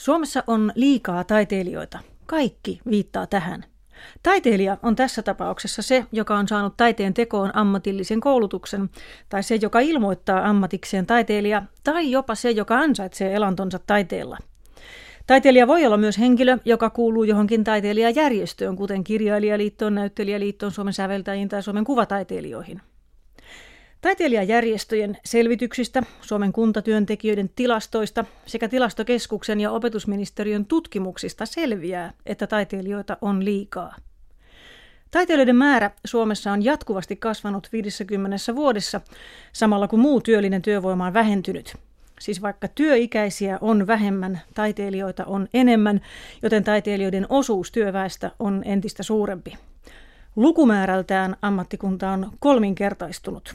Suomessa on liikaa taiteilijoita. Kaikki viittaa tähän. Taiteilija on tässä tapauksessa se, joka on saanut taiteen tekoon ammatillisen koulutuksen, tai se, joka ilmoittaa ammatikseen taiteilija, tai jopa se, joka ansaitsee elantonsa taiteella. Taiteilija voi olla myös henkilö, joka kuuluu johonkin taiteilijajärjestöön, kuten kirjailijaliittoon, näyttelijäliittoon, Suomen säveltäjiin tai Suomen kuvataiteilijoihin. Taiteilijajärjestöjen selvityksistä, Suomen kuntatyöntekijöiden tilastoista sekä tilastokeskuksen ja opetusministeriön tutkimuksista selviää, että taiteilijoita on liikaa. Taiteilijoiden määrä Suomessa on jatkuvasti kasvanut 50 vuodessa, samalla kun muu työllinen työvoima on vähentynyt. Siis vaikka työikäisiä on vähemmän, taiteilijoita on enemmän, joten taiteilijoiden osuus työväestä on entistä suurempi. Lukumäärältään ammattikunta on kolminkertaistunut.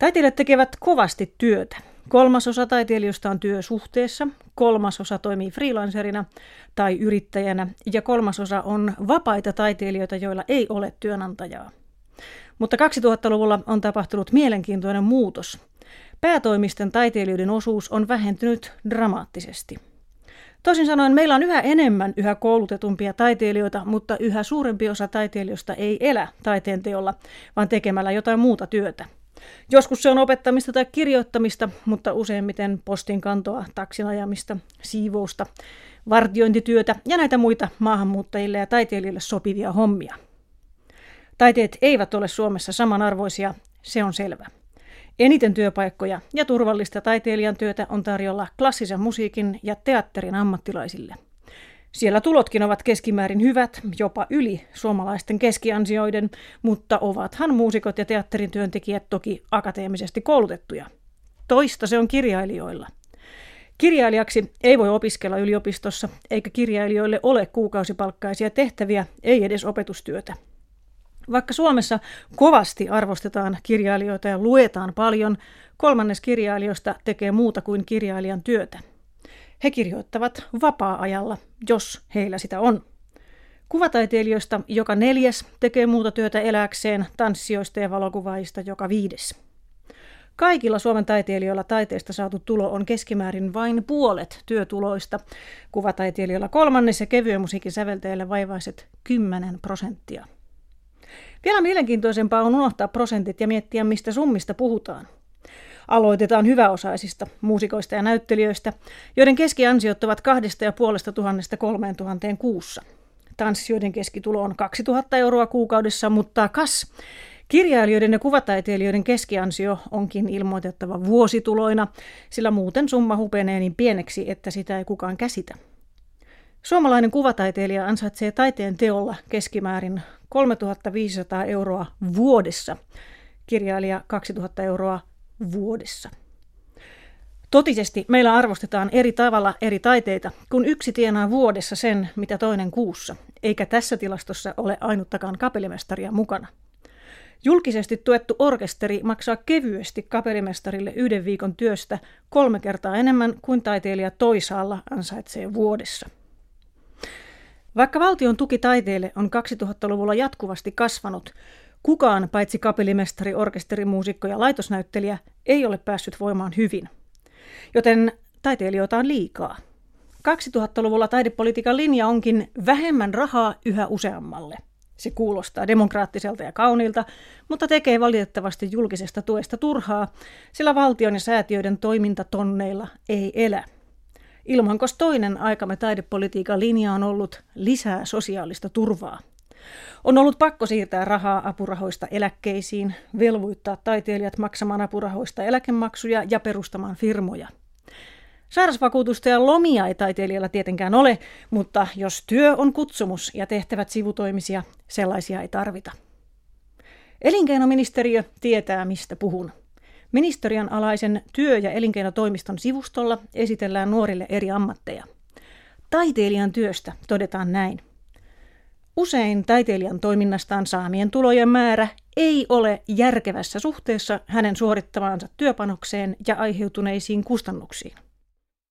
Taiteilijat tekevät kovasti työtä. Kolmasosa taiteilijoista on työsuhteessa, kolmasosa toimii freelancerina tai yrittäjänä ja kolmasosa on vapaita taiteilijoita, joilla ei ole työnantajaa. Mutta 2000-luvulla on tapahtunut mielenkiintoinen muutos. Päätoimisten taiteilijoiden osuus on vähentynyt dramaattisesti. Toisin sanoen meillä on yhä enemmän yhä koulutetumpia taiteilijoita, mutta yhä suurempi osa taiteilijoista ei elä taiteen teolla, vaan tekemällä jotain muuta työtä – Joskus se on opettamista tai kirjoittamista, mutta useimmiten postin kantoa, taksin ajamista, siivousta, vartiointityötä ja näitä muita maahanmuuttajille ja taiteilijoille sopivia hommia. Taiteet eivät ole Suomessa samanarvoisia, se on selvä. Eniten työpaikkoja ja turvallista taiteilijan työtä on tarjolla klassisen musiikin ja teatterin ammattilaisille – siellä tulotkin ovat keskimäärin hyvät, jopa yli suomalaisten keskiansioiden, mutta ovathan muusikot ja teatterin työntekijät toki akateemisesti koulutettuja. Toista se on kirjailijoilla. Kirjailijaksi ei voi opiskella yliopistossa, eikä kirjailijoille ole kuukausipalkkaisia tehtäviä, ei edes opetustyötä. Vaikka Suomessa kovasti arvostetaan kirjailijoita ja luetaan paljon, kolmannes kirjailijoista tekee muuta kuin kirjailijan työtä. He kirjoittavat vapaa-ajalla, jos heillä sitä on. Kuvataiteilijoista joka neljäs tekee muuta työtä eläkseen, tanssijoista ja valokuvaajista joka viides. Kaikilla Suomen taiteilijoilla taiteesta saatu tulo on keskimäärin vain puolet työtuloista, kuvataiteilijoilla kolmannes ja kevyen musiikin säveltäjille vaivaiset 10 prosenttia. Vielä mielenkiintoisempaa on unohtaa prosentit ja miettiä, mistä summista puhutaan – Aloitetaan hyväosaisista, muusikoista ja näyttelijöistä, joiden keskiansiot ovat kahdesta ja puolesta tuhannesta kolmeen tuhanteen kuussa. Tanssijoiden keskitulo on 2000 euroa kuukaudessa, mutta kas, Kirjailijoiden ja kuvataiteilijoiden keskiansio onkin ilmoitettava vuosituloina, sillä muuten summa hupenee niin pieneksi, että sitä ei kukaan käsitä. Suomalainen kuvataiteilija ansaitsee taiteen teolla keskimäärin 3500 euroa vuodessa, kirjailija 2000 euroa vuodessa. Totisesti meillä arvostetaan eri tavalla eri taiteita, kun yksi tienaa vuodessa sen, mitä toinen kuussa, eikä tässä tilastossa ole ainuttakaan kapellimestaria mukana. Julkisesti tuettu orkesteri maksaa kevyesti kapellimestarille yhden viikon työstä kolme kertaa enemmän kuin taiteilija toisaalla ansaitsee vuodessa. Vaikka valtion tuki taiteelle on 2000-luvulla jatkuvasti kasvanut, Kukaan, paitsi kapellimestari, orkesterimuusikko ja laitosnäyttelijä, ei ole päässyt voimaan hyvin. Joten taiteilijoita on liikaa. 2000-luvulla taidepolitiikan linja onkin vähemmän rahaa yhä useammalle. Se kuulostaa demokraattiselta ja kauniilta, mutta tekee valitettavasti julkisesta tuesta turhaa, sillä valtion ja säätiöiden toimintatonneilla ei elä. Ilmankos toinen aikamme taidepolitiikan linja on ollut lisää sosiaalista turvaa. On ollut pakko siirtää rahaa apurahoista eläkkeisiin, velvoittaa taiteilijat maksamaan apurahoista eläkemaksuja ja perustamaan firmoja. Sairausvakuutusta ja lomia ei taiteilijalla tietenkään ole, mutta jos työ on kutsumus ja tehtävät sivutoimisia, sellaisia ei tarvita. Elinkeinoministeriö tietää, mistä puhun. Ministeriön alaisen työ- ja elinkeinotoimiston sivustolla esitellään nuorille eri ammatteja. Taiteilijan työstä todetaan näin. Usein taiteilijan toiminnastaan saamien tulojen määrä ei ole järkevässä suhteessa hänen suorittamaansa työpanokseen ja aiheutuneisiin kustannuksiin.